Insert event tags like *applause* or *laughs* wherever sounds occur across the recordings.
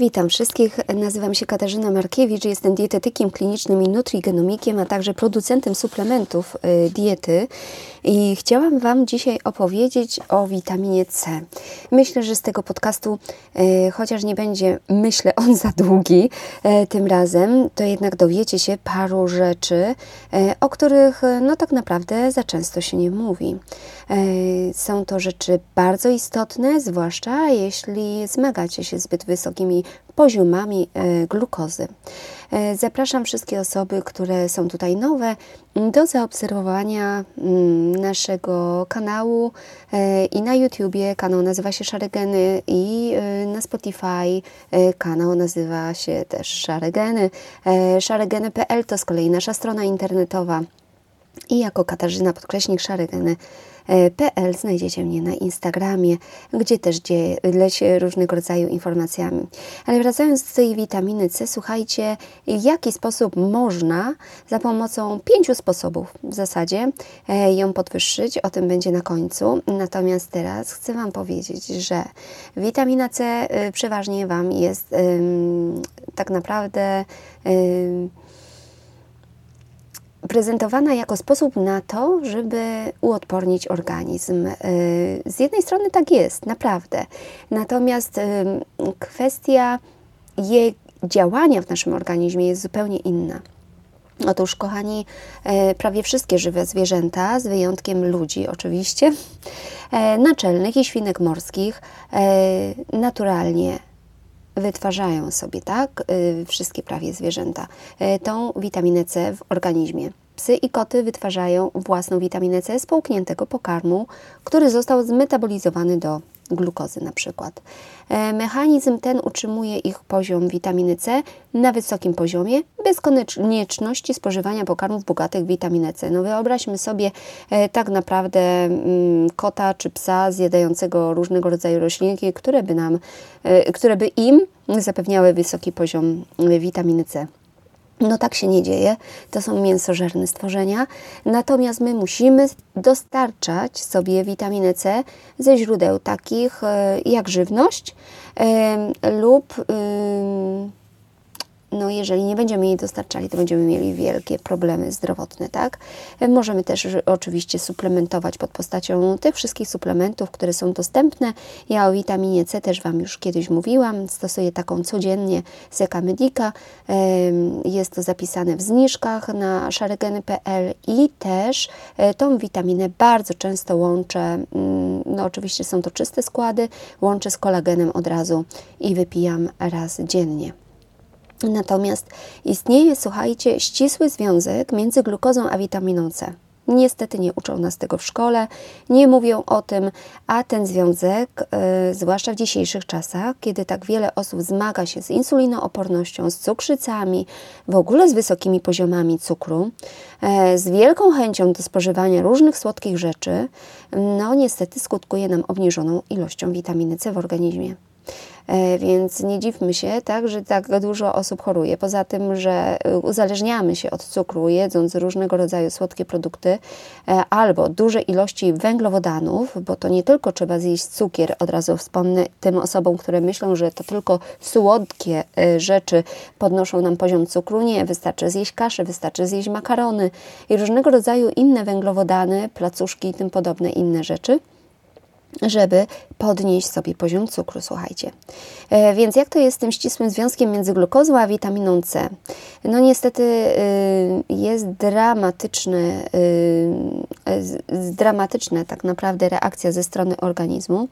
Witam wszystkich. Nazywam się Katarzyna Markiewicz, jestem dietetykiem klinicznym i nutrigenomikiem, a także producentem suplementów y, diety. I chciałam Wam dzisiaj opowiedzieć o witaminie C. Myślę, że z tego podcastu, y, chociaż nie będzie, myślę, on za długi y, tym razem, to jednak dowiecie się paru rzeczy, o których no tak naprawdę za często się nie mówi. Są to rzeczy bardzo istotne, zwłaszcza jeśli zmagacie się zbyt wysokimi poziomami e, glukozy. E, zapraszam wszystkie osoby, które są tutaj nowe, do zaobserwowania mm, naszego kanału e, i na YouTubie. Kanał nazywa się Szaregeny i na Spotify kanał nazywa się też Szaregeny. Szaregeny.pl to z kolei nasza strona internetowa i jako Katarzyna podkreśnik Szaregeny E, PL znajdziecie mnie na Instagramie, gdzie też dzielę się różnego rodzaju informacjami. Ale wracając do tej witaminy C, słuchajcie, w jaki sposób można za pomocą pięciu sposobów w zasadzie e, ją podwyższyć, o tym będzie na końcu. Natomiast teraz chcę Wam powiedzieć, że witamina C e, przeważnie Wam jest tak naprawdę prezentowana jako sposób na to, żeby uodpornić organizm. Y, z jednej strony tak jest, naprawdę. Natomiast y, kwestia jej działania w naszym organizmie jest zupełnie inna. Otóż, kochani, y, prawie wszystkie żywe zwierzęta, z wyjątkiem ludzi oczywiście, naczelnych i świnek morskich, naturalnie wytwarzają sobie, tak, wszystkie prawie zwierzęta, tą witaminę C w organizmie. Psy i koty wytwarzają własną witaminę C z połkniętego pokarmu, który został zmetabolizowany do glukozy na przykład. E, mechanizm ten utrzymuje ich poziom witaminy C na wysokim poziomie, bez konieczności spożywania pokarmów bogatych w witaminę C. No wyobraźmy sobie e, tak naprawdę mm, kota czy psa zjadającego różnego rodzaju roślinki, które by nam, e, które by im zapewniały wysoki poziom witaminy C. No tak się nie dzieje, to są mięsożerne stworzenia, natomiast my musimy dostarczać sobie witaminę C ze źródeł takich e, jak żywność lub no jeżeli nie będziemy jej dostarczali, to będziemy mieli wielkie problemy zdrowotne, tak? Możemy też oczywiście suplementować pod postacią tych wszystkich suplementów, które są dostępne. Ja o witaminie C też Wam już kiedyś mówiłam, stosuję taką codziennie Seka Medica. Jest to zapisane w zniżkach na szaregeny.pl i też e, tą witaminę bardzo często łączę, mm, no oczywiście są to czyste składy, łączę z kolagenem od razu i wypijam raz dziennie. Natomiast istnieje, słuchajcie, ścisły związek między glukozą a witaminą C. Niestety nie uczą nas tego w szkole, nie mówią o tym, a ten związek, yy, zwłaszcza w dzisiejszych czasach, kiedy tak wiele osób zmaga się z insulinoopornością, z cukrzycami, w ogóle z wysokimi poziomami cukru, yy, z wielką chęcią do spożywania różnych słodkich rzeczy, no niestety skutkuje nam obniżoną ilością witaminy C w organizmie. E, więc nie dziwmy się, tak, że tak dużo osób choruje. Poza tym, że y, uzależniamy się od cukru, jedząc różnego rodzaju słodkie produkty, e, albo duże ilości węglowodanów, bo to nie tylko trzeba zjeść cukier, od razu wspomnę tym osobom, które myślą, że to tylko słodkie e, rzeczy podnoszą nam poziom cukru. Nie, wystarczy zjeść kaszę, wystarczy zjeść makarony i różnego rodzaju inne węglowodany, placuszki i tym podobne inne rzeczy żeby podnieść sobie poziom cukru, słuchajcie. E, więc jak to jest z tym ścisłym związkiem między glukozą a witaminą C? No niestety y, jest dramatyczny, y, dramatyczna tak naprawdę reakcja ze strony organizmu.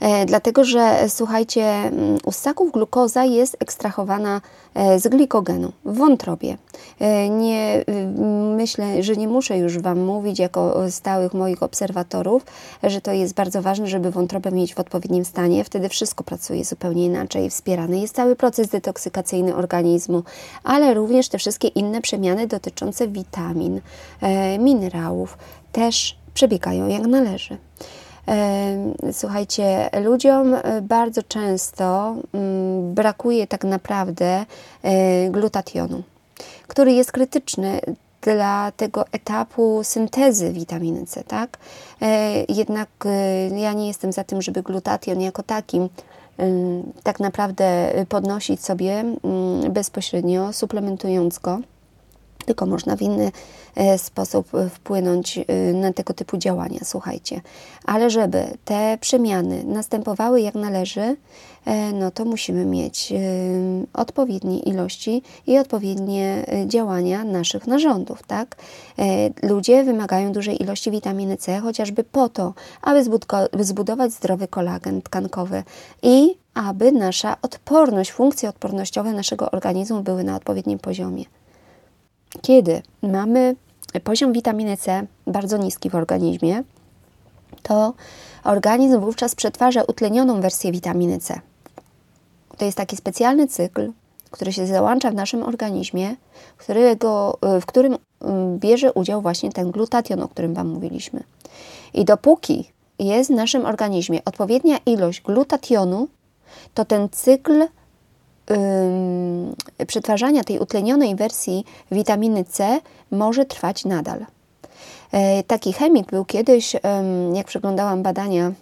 E, dlatego że słuchajcie, mm, u ssaków glukoza jest ekstrahowana e, z glikogenu w wątrobie. E, nie, myślę, że nie muszę już Wam mówić jako stałych moich obserwatorów, że to jest bardzo ważne, żeby wątrobę mieć w odpowiednim stanie. Wtedy wszystko pracuje zupełnie inaczej, wspierany jest cały proces detoksykacyjny organizmu, ale również te wszystkie inne przemiany dotyczące witamin, minerałów też przebiegają jak należy. Słuchajcie, ludziom e, bardzo często mm, brakuje tak naprawdę e, glutationu, który jest krytyczny dla tego etapu syntezy witaminy C, tak? E, jednak ja nie jestem za tym, żeby glutation jako taki tak naprawdę podnosić sobie bezpośrednio, suplementując go tylko można w inny e, sposób wpłynąć e, na tego typu działania, słuchajcie. Ale żeby te przemiany następowały jak należy, e, no to musimy mieć odpowiednie ilości i odpowiednie działania naszych narządów, tak? Ludzie wymagają dużej ilości witaminy C, chociażby po to, aby zbudować zdrowy kolagen tkankowy i aby nasza odporność, funkcje odpornościowe naszego organizmu były na odpowiednim poziomie. Kiedy mamy poziom witaminy C bardzo niski w organizmie, to organizm wówczas przetwarza utlenioną wersję witaminy C. To jest taki specjalny cykl, który się załącza w naszym organizmie, którego, w którym mm, bierze udział właśnie ten glutation, o którym Wam mówiliśmy. I dopóki jest w naszym organizmie odpowiednia ilość glutationu, to ten cykl przetwarzania tej utlenionej wersji witaminy C może trwać nadal. E, taki chemik był kiedyś, jak przeglądałam badania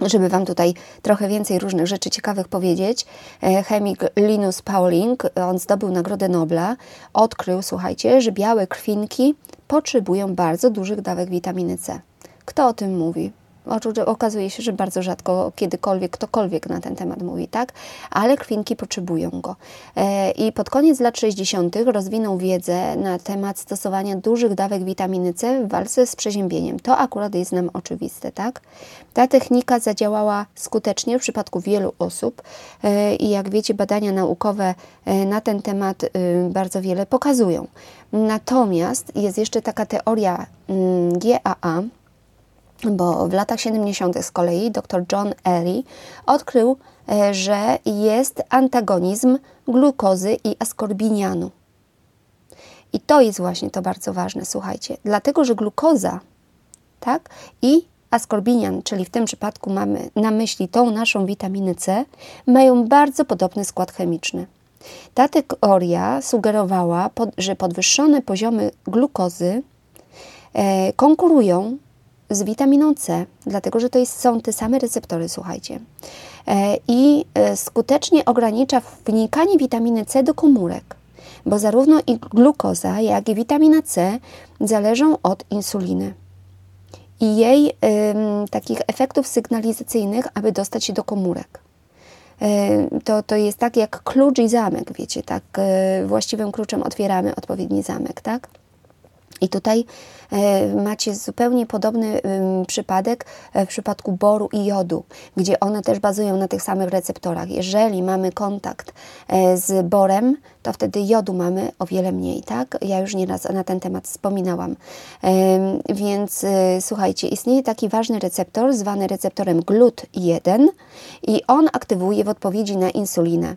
żeby Wam tutaj trochę więcej różnych rzeczy ciekawych powiedzieć, e, chemik Linus Pauling, on zdobył Nagrodę Nobla, odkrył, słuchajcie, że białe krwinki potrzebują bardzo dużych dawek witaminy C. Kto o tym mówi? Okazuje się, że bardzo rzadko kiedykolwiek ktokolwiek na ten temat mówi, tak? Ale krwinki potrzebują go. E, I pod koniec lat 60. rozwinął wiedzę na temat stosowania dużych dawek witaminy C w walce z przeziębieniem. To akurat jest nam oczywiste, tak? Ta technika zadziałała skutecznie w przypadku wielu osób e, i jak wiecie, badania naukowe e, na ten temat bardzo wiele pokazują. Natomiast jest jeszcze taka teoria mm, GAA, bo w latach 70. z kolei dr John Ellie odkrył, e, że jest antagonizm glukozy i askorbinianu. I to jest właśnie to bardzo ważne, słuchajcie, dlatego że glukoza tak, i askorbinian, czyli w tym przypadku mamy na myśli tą naszą witaminę C, mają bardzo podobny skład chemiczny. Ta teoria sugerowała, że podwyższone poziomy glukozy e, konkurują z witaminą C, dlatego że to jest, są te same receptory, słuchajcie. E, I e, skutecznie ogranicza wnikanie witaminy C do komórek, bo zarówno i glukoza, jak i witamina C zależą od insuliny i jej takich efektów sygnalizacyjnych, aby dostać się do komórek. E, to, to jest tak jak klucz i zamek, wiecie, tak właściwym kluczem otwieramy odpowiedni zamek, tak? I tutaj e, macie zupełnie podobny przypadek e, w przypadku boru i jodu, gdzie one też bazują na tych samych receptorach. Jeżeli mamy kontakt e, z borem, to wtedy jodu mamy o wiele mniej, tak? Ja już nieraz na ten temat wspominałam. Więc słuchajcie, istnieje taki ważny receptor zwany receptorem GLUT1 i on aktywuje w odpowiedzi na insulinę.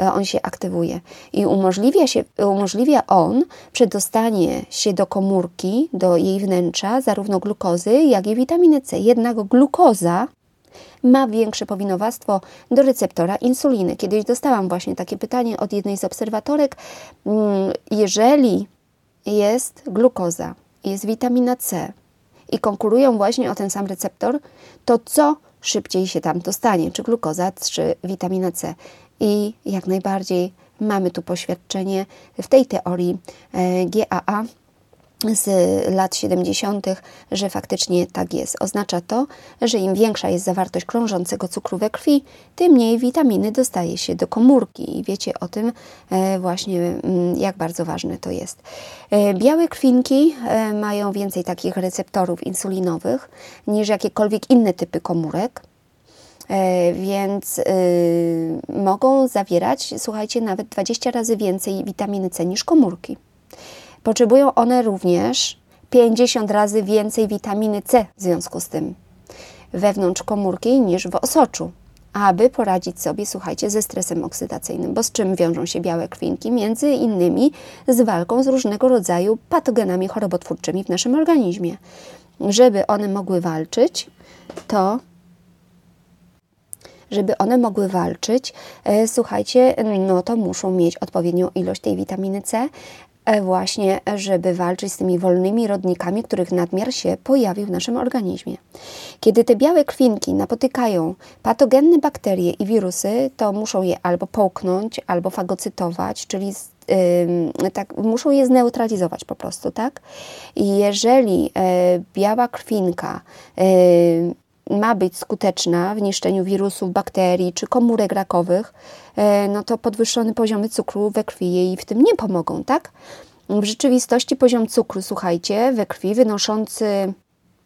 E, on się aktywuje i umożliwia, się, umożliwia on przedostanie się do komórki, do jej wnętrza, zarówno glukozy, jak i witaminy C. Jednak glukoza ma większe powinowactwo do receptora insuliny. Kiedyś dostałam właśnie takie pytanie od jednej z obserwatorek. Mm, jeżeli jest glukoza, jest witamina C i konkurują właśnie o ten sam receptor, to co szybciej się tam dostanie? Czy glukoza, czy witamina C? I jak najbardziej mamy tu poświadczenie w tej teorii e, GAA z lat 70., że faktycznie tak jest. Oznacza to, że im większa jest zawartość krążącego cukru we krwi, tym mniej witaminy dostaje się do komórki. I wiecie o tym e, właśnie, mm, jak bardzo ważne to jest. E, białe krwinki mają więcej takich receptorów insulinowych niż jakiekolwiek inne typy komórek. E, więc y, mogą zawierać, słuchajcie, nawet 20 razy więcej witaminy C niż komórki. Potrzebują one również 50 razy więcej witaminy C w związku z tym wewnątrz komórki niż w osoczu, aby poradzić sobie, słuchajcie, ze stresem oksydacyjnym. Bo z czym wiążą się białe krwinki? Między innymi z walką z różnego rodzaju patogenami chorobotwórczymi w naszym organizmie. Żeby one mogły walczyć, to żeby one mogły walczyć, e, słuchajcie, no to muszą mieć odpowiednią ilość tej witaminy C, e, właśnie, żeby walczyć z tymi wolnymi rodnikami, których nadmiar się pojawił w naszym organizmie. Kiedy te białe krwinki napotykają patogenne bakterie i wirusy, to muszą je albo połknąć, albo fagocytować, czyli tak, muszą je zneutralizować po prostu, tak? Jeżeli e, biała krwinka ma być skuteczna w niszczeniu wirusów, bakterii czy komórek rakowych, e, no to podwyższone poziomy cukru we krwi jej w tym nie pomogą, tak? W rzeczywistości poziom cukru, słuchajcie, we krwi wynoszący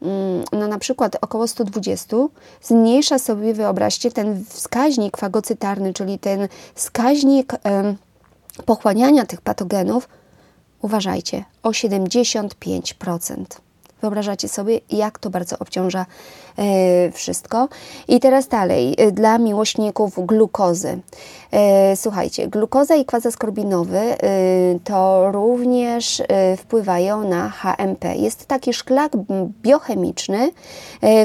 mm, no na przykład około 120, zmniejsza sobie, wyobraźcie, ten wskaźnik fagocytarny, czyli ten wskaźnik pochłaniania tych patogenów, uważajcie, o 75%. Wyobrażacie sobie, jak to bardzo obciąża e, wszystko. I teraz dalej, e, dla miłośników glukozy. E, słuchajcie, glukoza i kwas skorbinowy to również wpływają na HMP. Jest taki szklak biochemiczny,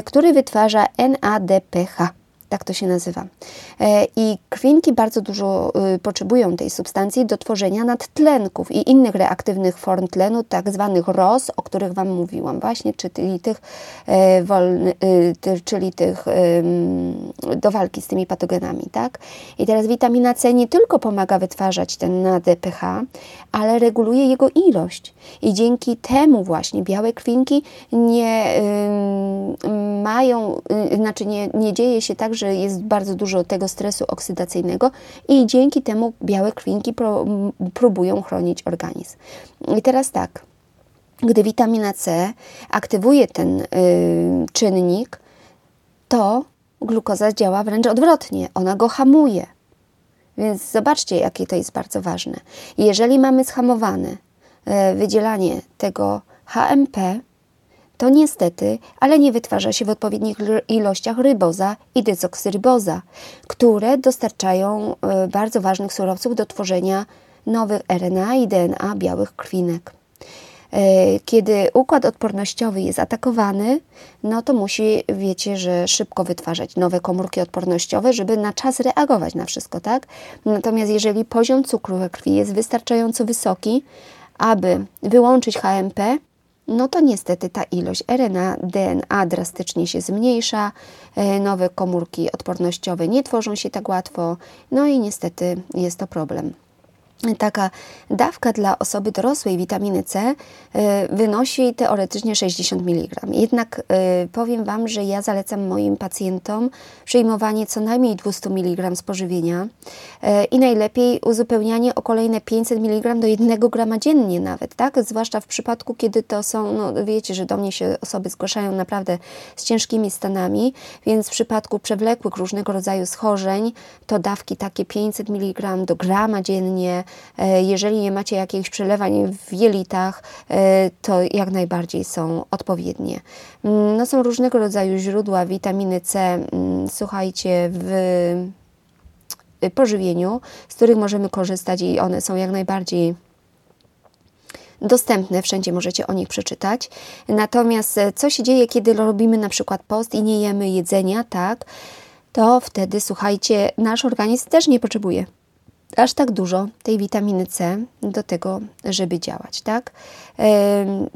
który wytwarza NADPH tak to się nazywa. E, I krwinki bardzo dużo y, potrzebują tej substancji do tworzenia nadtlenków i innych reaktywnych form tlenu, tak zwanych ROS, o których Wam mówiłam właśnie, czyli tych, e, y, czyli tych do walki z tymi patogenami. Tak? I teraz witamina C nie tylko pomaga wytwarzać ten NADPH, ale reguluje jego ilość. I dzięki temu właśnie białe krwinki nie mają, y, znaczy nie, nie dzieje się tak, że jest bardzo dużo tego stresu oksydacyjnego i dzięki temu białe krwinki próbują chronić organizm. I teraz tak, gdy witamina C aktywuje ten y, czynnik, to glukoza działa wręcz odwrotnie, ona go hamuje. Więc zobaczcie, jakie to jest bardzo ważne. Jeżeli mamy schamowane y, wydzielanie tego HMP, to niestety, ale nie wytwarza się w odpowiednich ilościach ryboza i dezoksryboza, które dostarczają e, bardzo ważnych surowców do tworzenia nowych RNA i DNA białych krwinek. E, kiedy układ odpornościowy jest atakowany, no to musi, wiecie, że szybko wytwarzać nowe komórki odpornościowe, żeby na czas reagować na wszystko, tak? Natomiast jeżeli poziom cukru we krwi jest wystarczająco wysoki, aby wyłączyć HMP, no to niestety ta ilość RNA, DNA drastycznie się zmniejsza, e, nowe komórki odpornościowe nie tworzą się tak łatwo, no i niestety jest to problem taka dawka dla osoby dorosłej witaminy C e, wynosi teoretycznie 60 mg. Jednak e, powiem Wam, że ja zalecam moim pacjentom przyjmowanie co najmniej 200 mg spożywienia e, i najlepiej uzupełnianie o kolejne 500 mg do 1 grama dziennie nawet, tak? Zwłaszcza w przypadku, kiedy to są, no wiecie, że do mnie się osoby zgłaszają naprawdę z ciężkimi stanami, więc w przypadku przewlekłych różnego rodzaju schorzeń to dawki takie 500 mg do grama dziennie jeżeli nie macie jakichś przelewań w jelitach, e, to jak najbardziej są odpowiednie. Mm, no są różnego rodzaju źródła witaminy C, mm, słuchajcie, w pożywieniu, z których możemy korzystać i one są jak najbardziej dostępne, wszędzie możecie o nich przeczytać. Natomiast e, co się dzieje, kiedy robimy na przykład post i nie jemy jedzenia, tak, to wtedy, słuchajcie, nasz organizm też nie potrzebuje aż tak dużo tej witaminy C do tego, żeby działać, tak?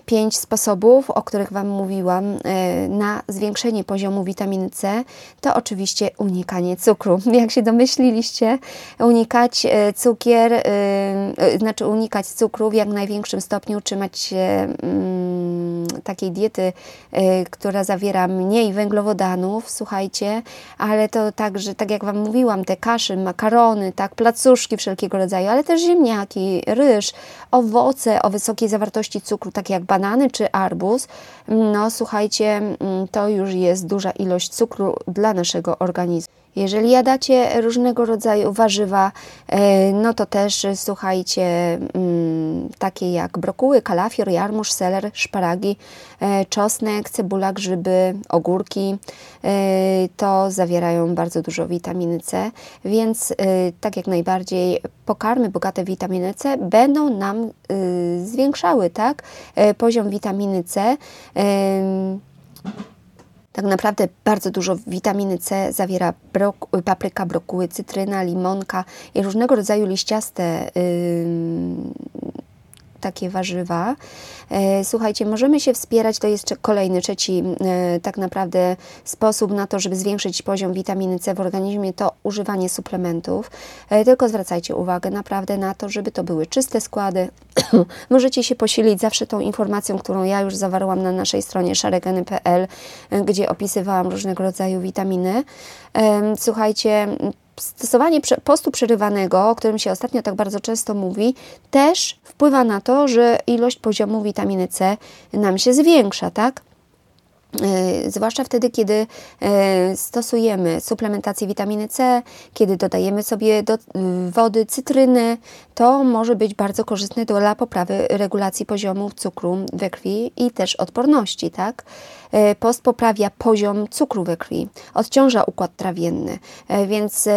Pięć sposobów, o których Wam mówiłam, e, na zwiększenie poziomu witaminy C, to oczywiście unikanie cukru. *laughs* Jak się domyśliliście, unikać e, cukier, e, znaczy unikać cukru w jak największym stopniu, trzymać się mm, takiej diety, która zawiera mniej węglowodanów, słuchajcie, ale to także, tak jak Wam mówiłam, te kaszy, makarony, tak, placuszki wszelkiego rodzaju, ale też ziemniaki, ryż, owoce o wysokiej zawartości cukru, takie jak banany czy arbuz, no słuchajcie, mm, to już jest duża ilość cukru dla naszego organizmu. Jeżeli jadacie różnego rodzaju warzywa, e, no to też słuchajcie, mm, takie jak brokuły, kalafior, jarmuż, seler, szparagi, e, czosnek, cebula, grzyby, ogórki, e, to zawierają bardzo dużo witaminy C, więc tak jak najbardziej pokarmy bogate w witaminę C będą nam zwiększały tak, poziom witaminy C tak naprawdę bardzo dużo witaminy C zawiera brok papryka, brokuły, cytryna, limonka i różnego rodzaju liściaste yy, takie warzywa. E, słuchajcie, możemy się wspierać, to jest kolejny, trzeci e, tak naprawdę sposób na to, żeby zwiększyć poziom witaminy C w organizmie, to używanie suplementów. E, tylko zwracajcie uwagę naprawdę na to, żeby to były czyste składy. *coughs* Możecie się posilić zawsze tą informacją, którą ja już zawarłam na naszej stronie szaregany.pl, gdzie opisywałam różnego rodzaju witaminy. Słuchajcie, stosowanie postu przerywanego, o którym się ostatnio tak bardzo często mówi, też wpływa na to, że ilość poziomu witaminy C nam się zwiększa, tak? E, zwłaszcza wtedy, kiedy e, stosujemy suplementację witaminy C, kiedy dodajemy sobie do wody cytryny, to może być bardzo korzystne dla poprawy regulacji poziomu cukru we krwi i też odporności, tak? E, post poprawia poziom cukru we krwi, odciąża układ trawienny, więc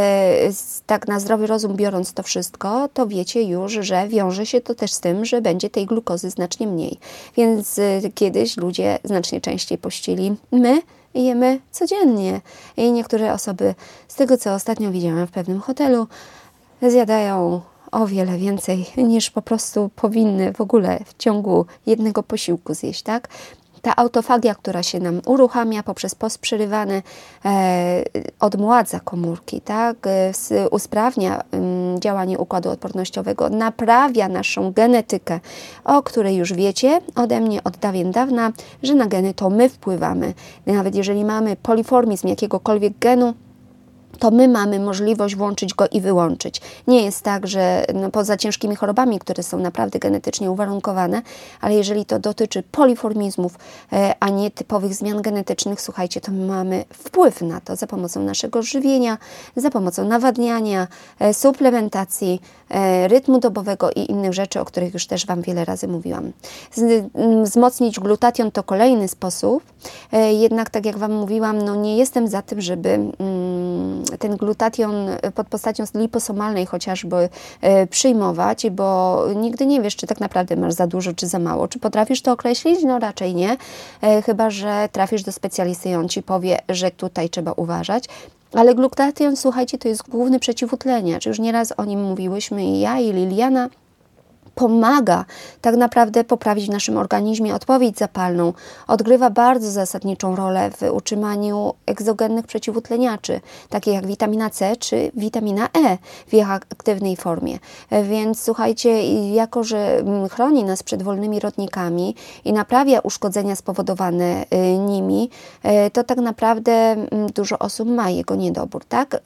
tak na zdrowy rozum biorąc to wszystko, to wiecie już, że wiąże się to też z tym, że będzie tej glukozy znacznie mniej. Więc kiedyś ludzie znacznie częściej pościli pościli. My jemy codziennie. I niektóre osoby, z tego co ostatnio widziałam w pewnym hotelu, zjadają o wiele więcej niż po prostu powinny w ogóle w ciągu jednego posiłku zjeść, tak? Ta autofagia, która się nam uruchamia poprzez post przerywany, e, odmładza komórki, tak? E, usprawnia um, działanie układu odpornościowego, naprawia naszą genetykę, o której już wiecie ode mnie od dawien dawna, że na geny to my wpływamy. Nawet jeżeli mamy poliformizm jakiegokolwiek genu, to my mamy możliwość włączyć go i wyłączyć. Nie jest tak, że no, poza ciężkimi chorobami, które są naprawdę genetycznie uwarunkowane, ale jeżeli to dotyczy poliformizmów, e, a nie typowych zmian genetycznych, słuchajcie, to my mamy wpływ na to za pomocą naszego żywienia, za pomocą nawadniania, e, suplementacji, e, rytmu dobowego i innych rzeczy, o których już też Wam wiele razy mówiłam. Wzmocnić glutation to kolejny sposób, jednak tak jak Wam mówiłam, no nie jestem za tym, żeby mm, ten glutation pod postacią liposomalnej chociażby e, przyjmować, bo nigdy nie wiesz, czy tak naprawdę masz za dużo, czy za mało. Czy potrafisz to określić? No raczej nie, e, chyba że trafisz do specjalisty i on ci powie, że tutaj trzeba uważać. Ale glutation, słuchajcie, to jest główny przeciwutleniacz. Już nieraz o nim mówiłyśmy i ja, i Liliana pomaga tak naprawdę poprawić w naszym organizmie odpowiedź zapalną, odgrywa bardzo zasadniczą rolę w utrzymaniu egzogennych przeciwutleniaczy, takich jak witamina C czy witamina E w ich aktywnej formie. Więc słuchajcie, jako że mm, chroni nas przed wolnymi rodnikami i naprawia uszkodzenia spowodowane y, nimi, y, to tak naprawdę mm, dużo osób ma jego niedobór. Tak?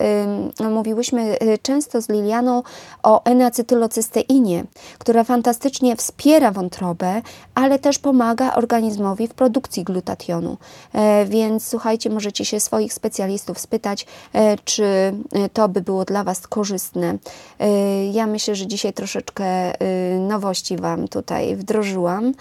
Mówiłyśmy y, często z Lilianą o enacytylocysteinie, która która fantastycznie wspiera wątrobę, ale też pomaga organizmowi w produkcji glutationu. E, więc słuchajcie, możecie się swoich specjalistów spytać, e, czy e, to by było dla Was korzystne. Ja myślę, że dzisiaj troszeczkę nowości Wam tutaj wdrożyłam.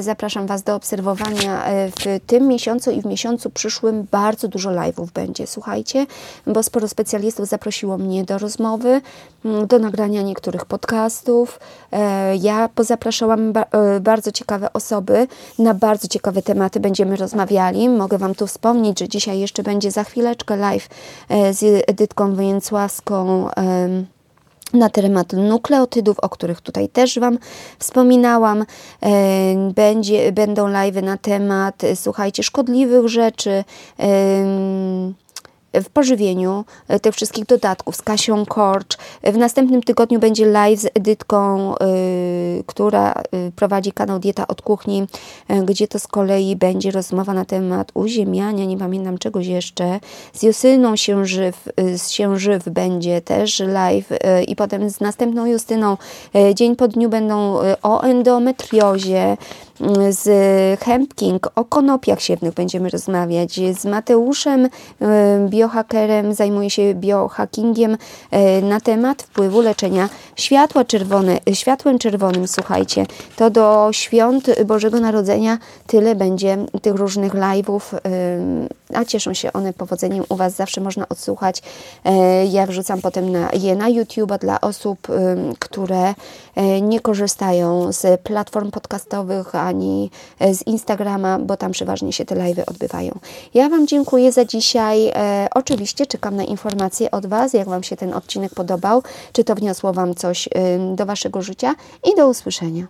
Zapraszam Was do obserwowania w tym miesiącu i w miesiącu przyszłym bardzo dużo live'ów będzie. Słuchajcie, bo sporo specjalistów zaprosiło mnie do rozmowy, do nagrania niektórych podcastów. Ja pozapraszałam e, bardzo ciekawe osoby na bardzo ciekawe tematy będziemy rozmawiali. Mogę Wam tu wspomnieć, że dzisiaj jeszcze będzie za chwileczkę live e, z Edytką Więcławską na temat nukleotydów, o których tutaj też Wam wspominałam. E, będzie, będą live na temat, słuchajcie, szkodliwych rzeczy, w pożywieniu e, tych wszystkich dodatków z Kasią Korcz. W następnym tygodniu będzie live z Edytką, y, która y, prowadzi kanał Dieta od Kuchni, y, gdzie to z kolei będzie rozmowa na temat uziemiania, nie pamiętam czegoś jeszcze. Z Justyną Siężyw, Siężyw będzie też live i potem z następną Justyną dzień po dniu będą o endometriozie, z Hempking o konopiach siewnych będziemy rozmawiać, z Mateuszem, biohackerem, zajmuje się biohackingiem e, na temat wpływu leczenia światła czerwone, światłem czerwonym. Słuchajcie, to do świąt Bożego Narodzenia tyle będzie tych różnych live'ów, e, a cieszą się one powodzeniem. U Was zawsze można odsłuchać. E, ja wrzucam potem na, je na YouTube dla osób, które nie korzystają z platform podcastowych ani z Instagrama, bo tam przeważnie się te live'y odbywają. Ja Wam dziękuję za dzisiaj. Oczywiście czekam na informacje od Was, jak Wam się ten odcinek podobał, czy to wniosło Wam coś do Waszego życia i do usłyszenia.